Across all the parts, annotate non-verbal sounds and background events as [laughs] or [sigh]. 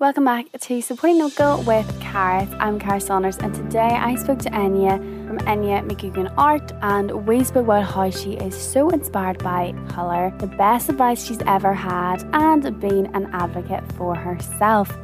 Welcome back to Supporting Local with Charis. I'm Charis Saunders, and today I spoke to Eithne from Eithne McGuigan Art, and we spoke about how she is so inspired by colour, the best advice she's ever had, and being an advocate for herself.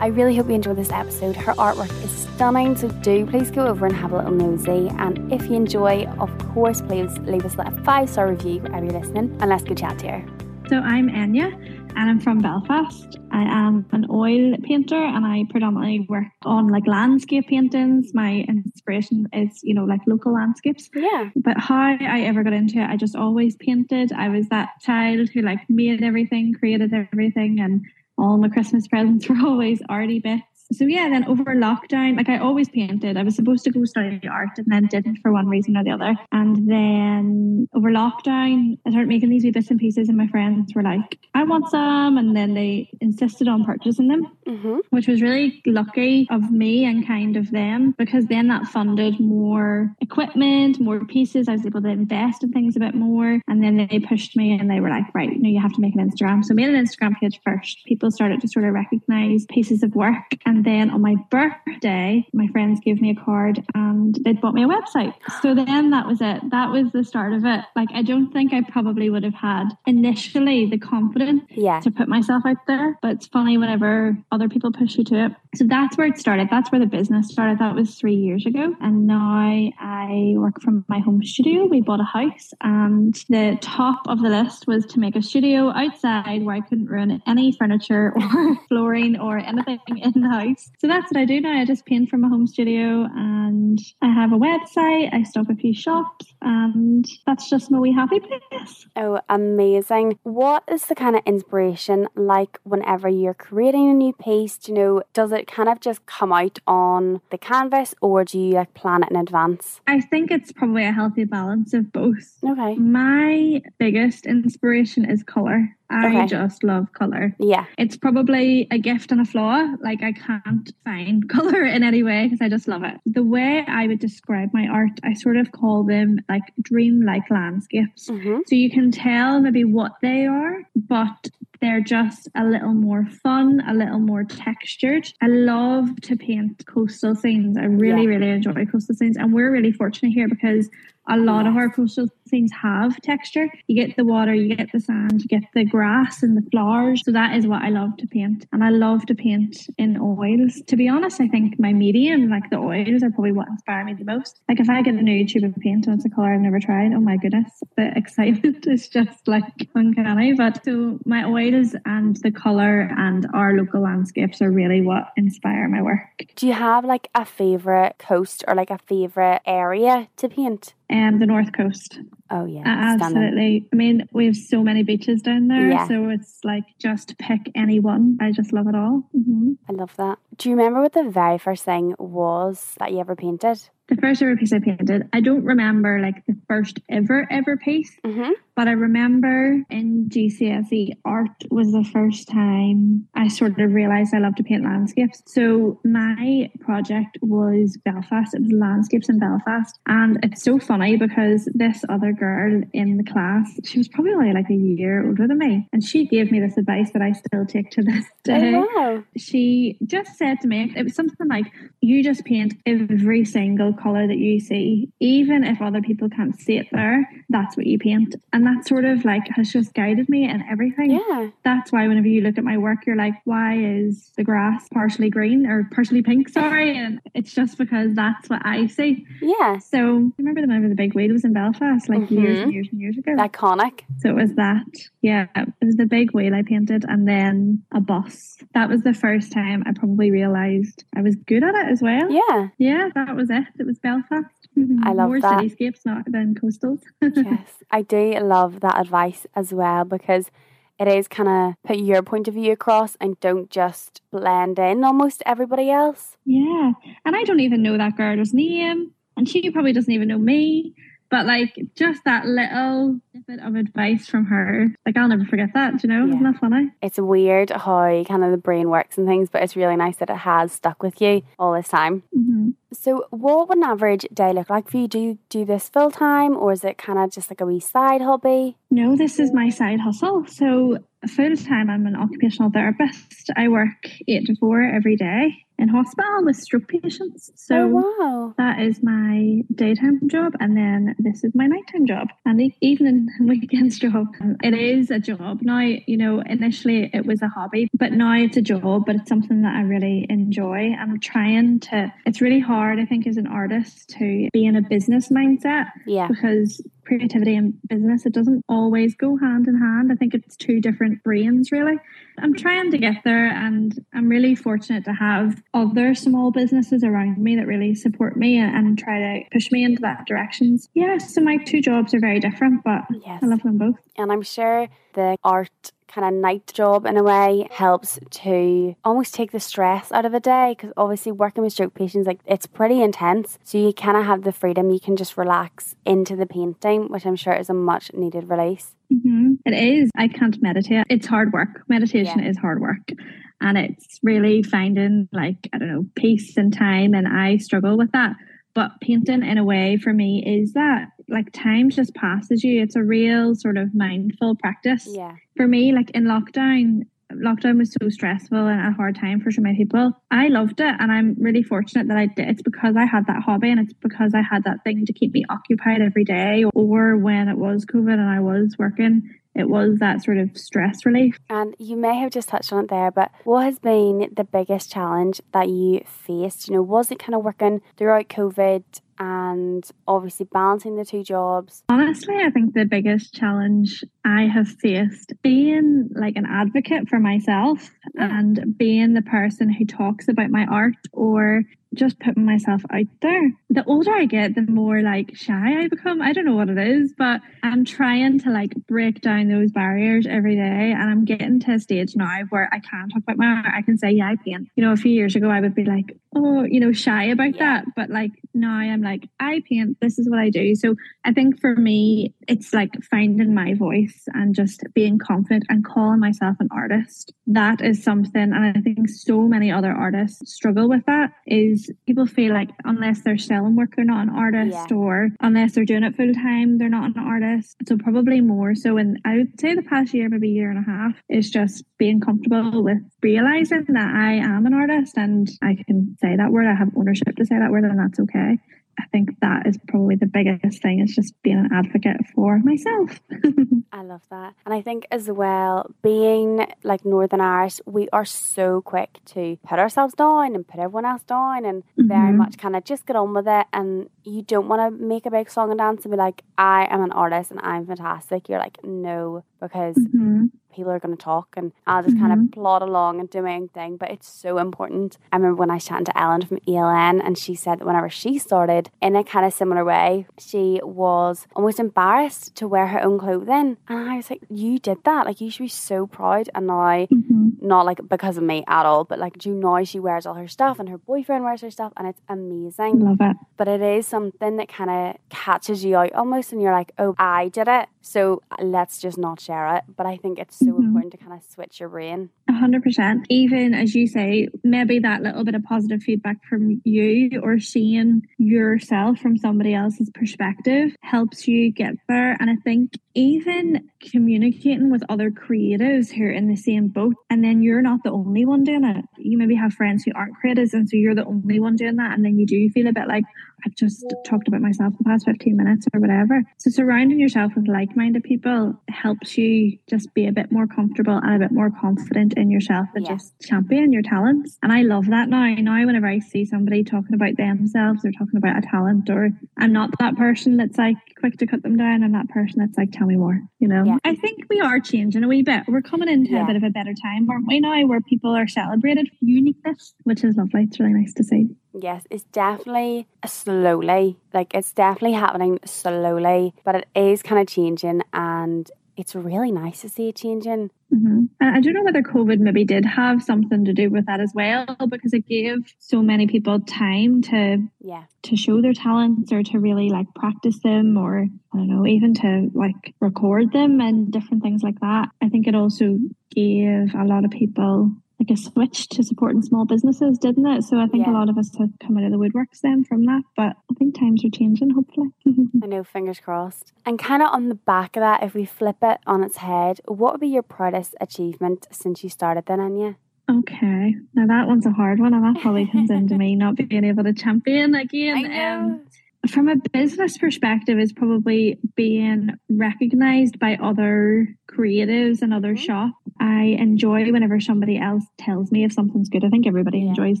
I really hope you enjoyed this episode. Her artwork is stunning, so do please go over and have a little nosy. And if you enjoy, of course, please leave us a five star review wherever you're listening, and let's go chat to her. So I'm Eithne and I'm from Belfast. I am an oil painter and I predominantly work on like landscape paintings. My inspiration is, you know, like local landscapes. Yeah. But how I ever got into it, I just always painted. I was that child who like made everything, created everything and all my Christmas [laughs] presents were always arty bits so yeah, then over lockdown, like I always painted. I was supposed to go study art and then didn't for one reason or the other. And then over lockdown, I started making these wee bits and pieces, and my friends were like, "I want some," and then they insisted on purchasing them, mm-hmm. which was really lucky of me and kind of them because then that funded more equipment, more pieces. I was able to invest in things a bit more, and then they pushed me and they were like, "Right, you know, you have to make an Instagram." So I made an Instagram page first. People started to sort of recognize pieces of work and and then on my birthday, my friends gave me a card and they'd bought me a website. So then that was it. That was the start of it. Like, I don't think I probably would have had initially the confidence yeah. to put myself out there. But it's funny whenever other people push you to it. So that's where it started. That's where the business started. That was three years ago. And now I work from my home studio. We bought a house and the top of the list was to make a studio outside where I couldn't ruin any furniture [laughs] or flooring or anything in the house. So that's what I do now. I just paint from a home studio and I have a website. I stock a few shops and that's just my wee happy place. Oh, amazing. What is the kind of inspiration like whenever you're creating a new piece? Do you know, does it kind of just come out on the canvas or do you like plan it in advance? I think it's probably a healthy balance of both. Okay. My biggest inspiration is colour. I okay. just love color. Yeah. It's probably a gift and a flaw. Like I can't find [laughs] color in any way because I just love it. The way I would describe my art, I sort of call them like dream like landscapes. Mm-hmm. So you can tell maybe what they are, but they're just a little more fun, a little more textured. I love to paint coastal scenes. I really, yeah. really enjoy coastal scenes. And we're really fortunate here because a lot of our coastal scenes have texture. You get the water, you get the sand, you get the grass and the flowers. So that is what I love to paint. And I love to paint in oils. To be honest, I think my medium, like the oils, are probably what inspire me the most. Like if I get a new tube of paint and it's a color I've never tried, oh my goodness, [laughs] the excitement is just like uncanny. But so my oils and the color and our local landscapes are really what inspire my work. Do you have like a favorite coast or like a favorite area to paint? Um, the north coast. Oh yeah, uh, absolutely. I mean, we have so many beaches down there, yeah. so it's like just pick any one. I just love it all. Mm-hmm. I love that. Do you remember what the very first thing was that you ever painted? the first ever piece I painted, I don't remember like the first ever ever piece, mm-hmm. but I remember in GCSE art was the first time I sort of realized I love to paint landscapes. So my project was Belfast. It was landscapes in Belfast, and it's so funny because this other girl in the class, she was probably only like a year older than me, and she gave me this advice that I still take to this oh, day. Oh, wow. She just said to me, it was something like, "You just paint every single." color that you see, even if other people can't see it there, that's what you paint. And that sort of like has just guided me in everything. Yeah. That's why whenever you look at my work, you're like, why is the grass partially green or partially pink? Sorry. And it's just because that's what I see. Yeah. So remember the of the big wheel was in Belfast like mm-hmm. years and years and years ago. Iconic. So it was that. Yeah. It was the big wheel I painted and then a bus. That was the first time I probably realized I was good at it as well. Yeah. Yeah, that was it. It was Belfast. Mm-hmm. I love More that. cityscapes not than coastals. [laughs] yes, I do love that advice as well because it is kind of put your point of view across and don't just blend in almost everybody else. Yeah, and I don't even know that girl's name, and she probably doesn't even know me. But like just that little bit of advice from her, like I'll never forget that. Do You know, yeah. isn't that funny? It's weird how kind of the brain works and things, but it's really nice that it has stuck with you all this time. Mm-hmm. So, what would an average day look like for you? Do you do this full time, or is it kind of just like a wee side hobby? No, this is my side hustle. So full time, I'm an occupational therapist. I work eight to four every day in hospital with stroke patients. So oh, wow. that is my daytime job, and then this is my nighttime job and the evening and weekends job. Um, it is a job now. You know, initially it was a hobby, but now it's a job. But it's something that I really enjoy. I'm trying to. It's really hard, I think, as an artist to be in a business mindset. Yeah. Because creativity and business it doesn't always go hand in hand i think it's two different brains really i'm trying to get there and i'm really fortunate to have other small businesses around me that really support me and, and try to push me into that directions yeah so my two jobs are very different but yes. i love them both. And i'm sure the art kind of night job in a way helps to almost take the stress out of a day because obviously working with stroke patients like it's pretty intense. So you kind of have the freedom you can just relax into the painting which i'm sure is a much needed release. Mm-hmm. it is. I can't meditate. It's hard work. Meditation yeah. is hard work and it's really finding like i don't know peace and time and i struggle with that but painting in a way for me is that like time just passes you. It's a real sort of mindful practice. Yeah. For me, like in lockdown, lockdown was so stressful and a hard time for so many people. I loved it and I'm really fortunate that I did. It's because I had that hobby and it's because I had that thing to keep me occupied every day or when it was COVID and I was working it was that sort of stress relief. And you may have just touched on it there, but what has been the biggest challenge that you faced? You know, was it kind of working throughout COVID and obviously balancing the two jobs? Honestly, I think the biggest challenge I have faced being like an advocate for myself yeah. and being the person who talks about my art or just putting myself out there. The older I get, the more like shy I become. I don't know what it is, but I'm trying to like break down those barriers every day. And I'm getting to a stage now where I can talk about my art. I can say, yeah, I paint. You know, a few years ago, I would be like, oh, you know, shy about yeah. that. But like now I'm like, I paint. This is what I do. So I think for me, it's like finding my voice and just being confident and calling myself an artist. That is something. And I think so many other artists struggle with that is people feel like unless they're selling work, they're not an artist, yeah. or unless they're doing it full time, they're not an artist. So probably more so. And I would say the past year, maybe year and a half, is just being comfortable with realizing that I am an artist and I can say that word. I have ownership to say that word, and that's okay. I think that is probably the biggest thing is just being an advocate for myself. [laughs] I love that. And I think as well, being like Northern Irish, we are so quick to put ourselves down and put everyone else down and mm-hmm. very much kind of just get on with it. And you don't want to make a big song and dance and be like, I am an artist and I'm fantastic. You're like, no, because mm-hmm people are going to talk and I'll just mm-hmm. kind of plod along and do my own thing. But it's so important. I remember when I was chatting to Ellen from ELN and she said that whenever she started in a kind of similar way, she was almost embarrassed to wear her own clothing. And I was like, you did that. Like, you should be so proud. And now, mm-hmm. not like because of me at all, but like, do you know she wears all her stuff and her boyfriend wears her stuff and it's amazing. Love it. But it is something that kind of catches you out almost and you're like, oh, I did it. So let's just not share it. But I think it's so mm-hmm. important to kind of switch your brain. A hundred percent. Even as you say, maybe that little bit of positive feedback from you or seeing yourself from somebody else's perspective helps you get there. And I think even communicating with other creatives who are in the same boat, and then you're not the only one doing it. You maybe have friends who aren't creatives, and so you're the only one doing that. And then you do feel a bit like, I've just talked about myself the past 15 minutes or whatever. So surrounding yourself with like-minded people helps you just be a bit more comfortable and a bit more confident in yourself and yeah. just champion your talents. And I love that now. Now whenever I see somebody talking about themselves or talking about a talent or I'm not that person that's like quick to cut them down. I'm that person that's like, me more, you know? Yeah. I think we are changing a wee bit. We're coming into yeah. a bit of a better time, aren't we now, where people are celebrated for uniqueness, which is lovely. It's really nice to see. Yes, it's definitely slowly, like it's definitely happening slowly, but it is kind of changing and it's really nice to see it changing. Mm-hmm. I don't know whether COVID maybe did have something to do with that as well, because it gave so many people time to yeah to show their talents or to really like practice them, or I don't know, even to like record them and different things like that. I think it also gave a lot of people like a switch to supporting small businesses, didn't it? So I think yeah. a lot of us have come out of the woodworks then from that. But I think times are changing, hopefully. [laughs] I know, fingers crossed. And kind of on the back of that, if we flip it on its head, what would be your proudest achievement since you started then, Eithne? Okay, now that one's a hard one, and that probably comes into [laughs] me not being able to champion again. Um, from a business perspective, is probably being recognized by other creatives and other mm-hmm. shops. I enjoy whenever somebody else tells me if something's good. I think everybody yeah. enjoys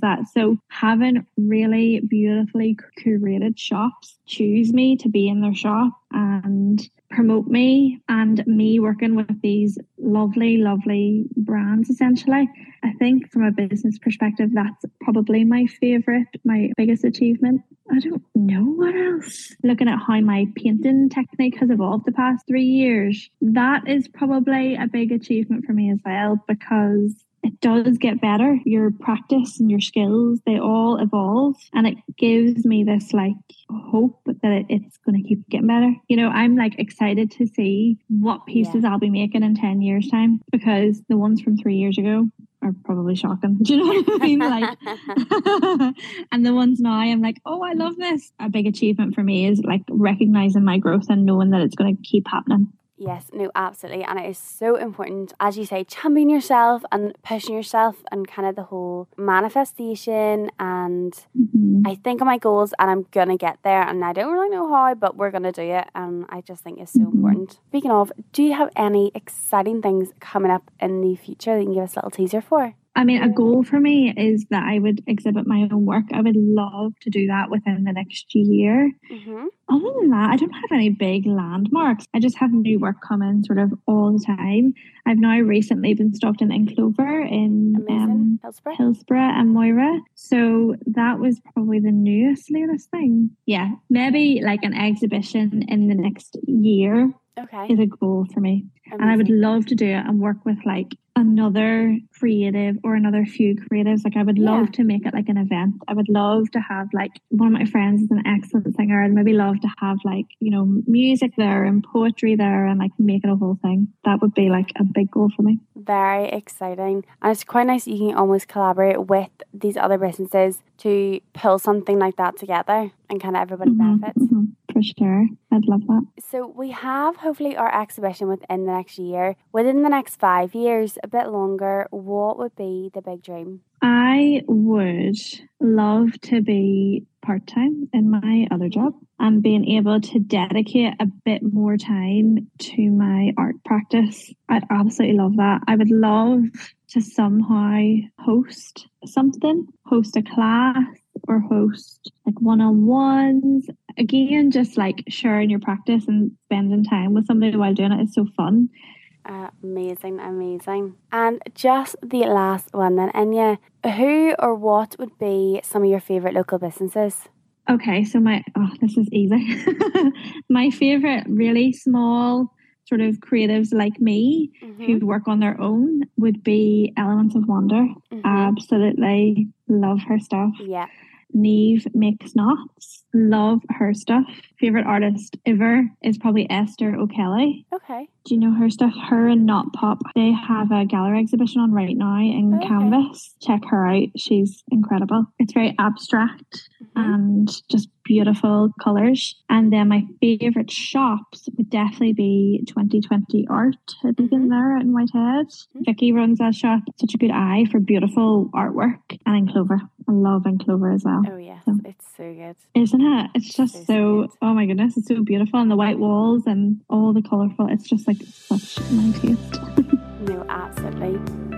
that. So having really beautifully curated shops choose me to be in their shop and promote me and me working with these lovely, lovely brands essentially. I think from a business perspective, that's probably my favorite, my biggest achievement. I don't know what else. Looking at how my painting technique has evolved the past three years, that is probably a big achievement for me as well because it does get better. Your practice and your skills, they all evolve. And it gives me this like hope that it's going to keep getting better. You know, I'm like excited to see what pieces yeah. I'll be making in 10 years' time because the ones from three years ago probably shocking. [laughs] Do you know what I mean? Like, [laughs] and the ones now I'm like, oh, I love this. A big achievement for me is like recognizing my growth and knowing that it's going to keep happening. Yes, no, absolutely. And it is so important, as you say, champion yourself and pushing yourself and kind of the whole manifestation. And mm-hmm. I think of my goals and I'm going to get there. And I don't really know how, but we're going to do it. And I just think it's so mm-hmm. important. Speaking of, do you have any exciting things coming up in the future that you can give us a little teaser for? I mean, a goal for me is that I would exhibit my own work. I would love to do that within the next year. Mm-hmm. Other than that, I don't have any big landmarks. I just have new work coming sort of all the time. I've now recently been stocked in Clover in um, Hillsborough. Hillsborough and Moira. So that was probably the newest, latest thing. Yeah, maybe like an exhibition in the next year okay. is a goal for me. Amazing. And I would love to do it and work with like another creative or another few creatives. Like I would love yeah. to make it like an event. I would love to have like one of my friends is an excellent singer and maybe love to have like, you know, music there and poetry there and like make it a whole thing. That would be like a big goal for me. Very exciting. And it's quite nice you can almost collaborate with these other businesses to pull something like that together and kind of everybody mm-hmm, benefits. Mm-hmm for sure. I'd love that. So we have hopefully our exhibition within the next year. Within the next five years, a bit longer, what would be the big dream? I would love to be part time in my other job and being able to dedicate a bit more time to my art practice. I'd absolutely love that. I would love to somehow host something, host a class or host like one on ones. Again, just like sharing your practice and spending time with somebody while doing it is so fun. Uh, amazing, amazing. And just the last one then, Eithne, who or what would be some of your favourite local businesses? Okay, so my, oh, this is easy. [laughs] my favourite, really small sort of creatives like me mm-hmm. who work on their own would be Elements of Wonder. Mm-hmm. Absolutely love her stuff. Yeah. Neve makes knots. Love her stuff. Favorite artist ever is probably Esther O'Kelly. Okay. Do you know her stuff? Her and Not Pop. They have a gallery exhibition on right now in okay. Canvas. Check her out. She's incredible. It's very abstract. And just beautiful colors. And then my favorite shops would definitely be 2020 Art the mm-hmm. there in Whitehead. Mm-hmm. Vicky runs that shop. Such a good eye for beautiful artwork. And in Clover. I love in Clover as well. Oh yes, so. it's so good. Isn't it? It's just so, so oh my goodness, it's so beautiful and the white walls and all the colourful. It's just like such my taste. [laughs] no, absolutely.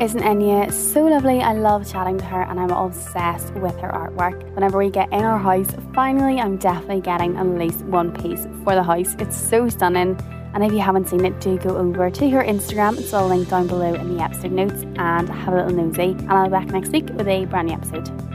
Isn't Eithne so lovely? I love chatting to her and I'm obsessed with her artwork. Whenever we get in our house, finally I'm definitely getting at least one piece for the house. It's so stunning. And if you haven't seen it, do go over to her Instagram. It's all linked down below in the episode notes and have a little nosy. And I'll be back next week with a brand new episode.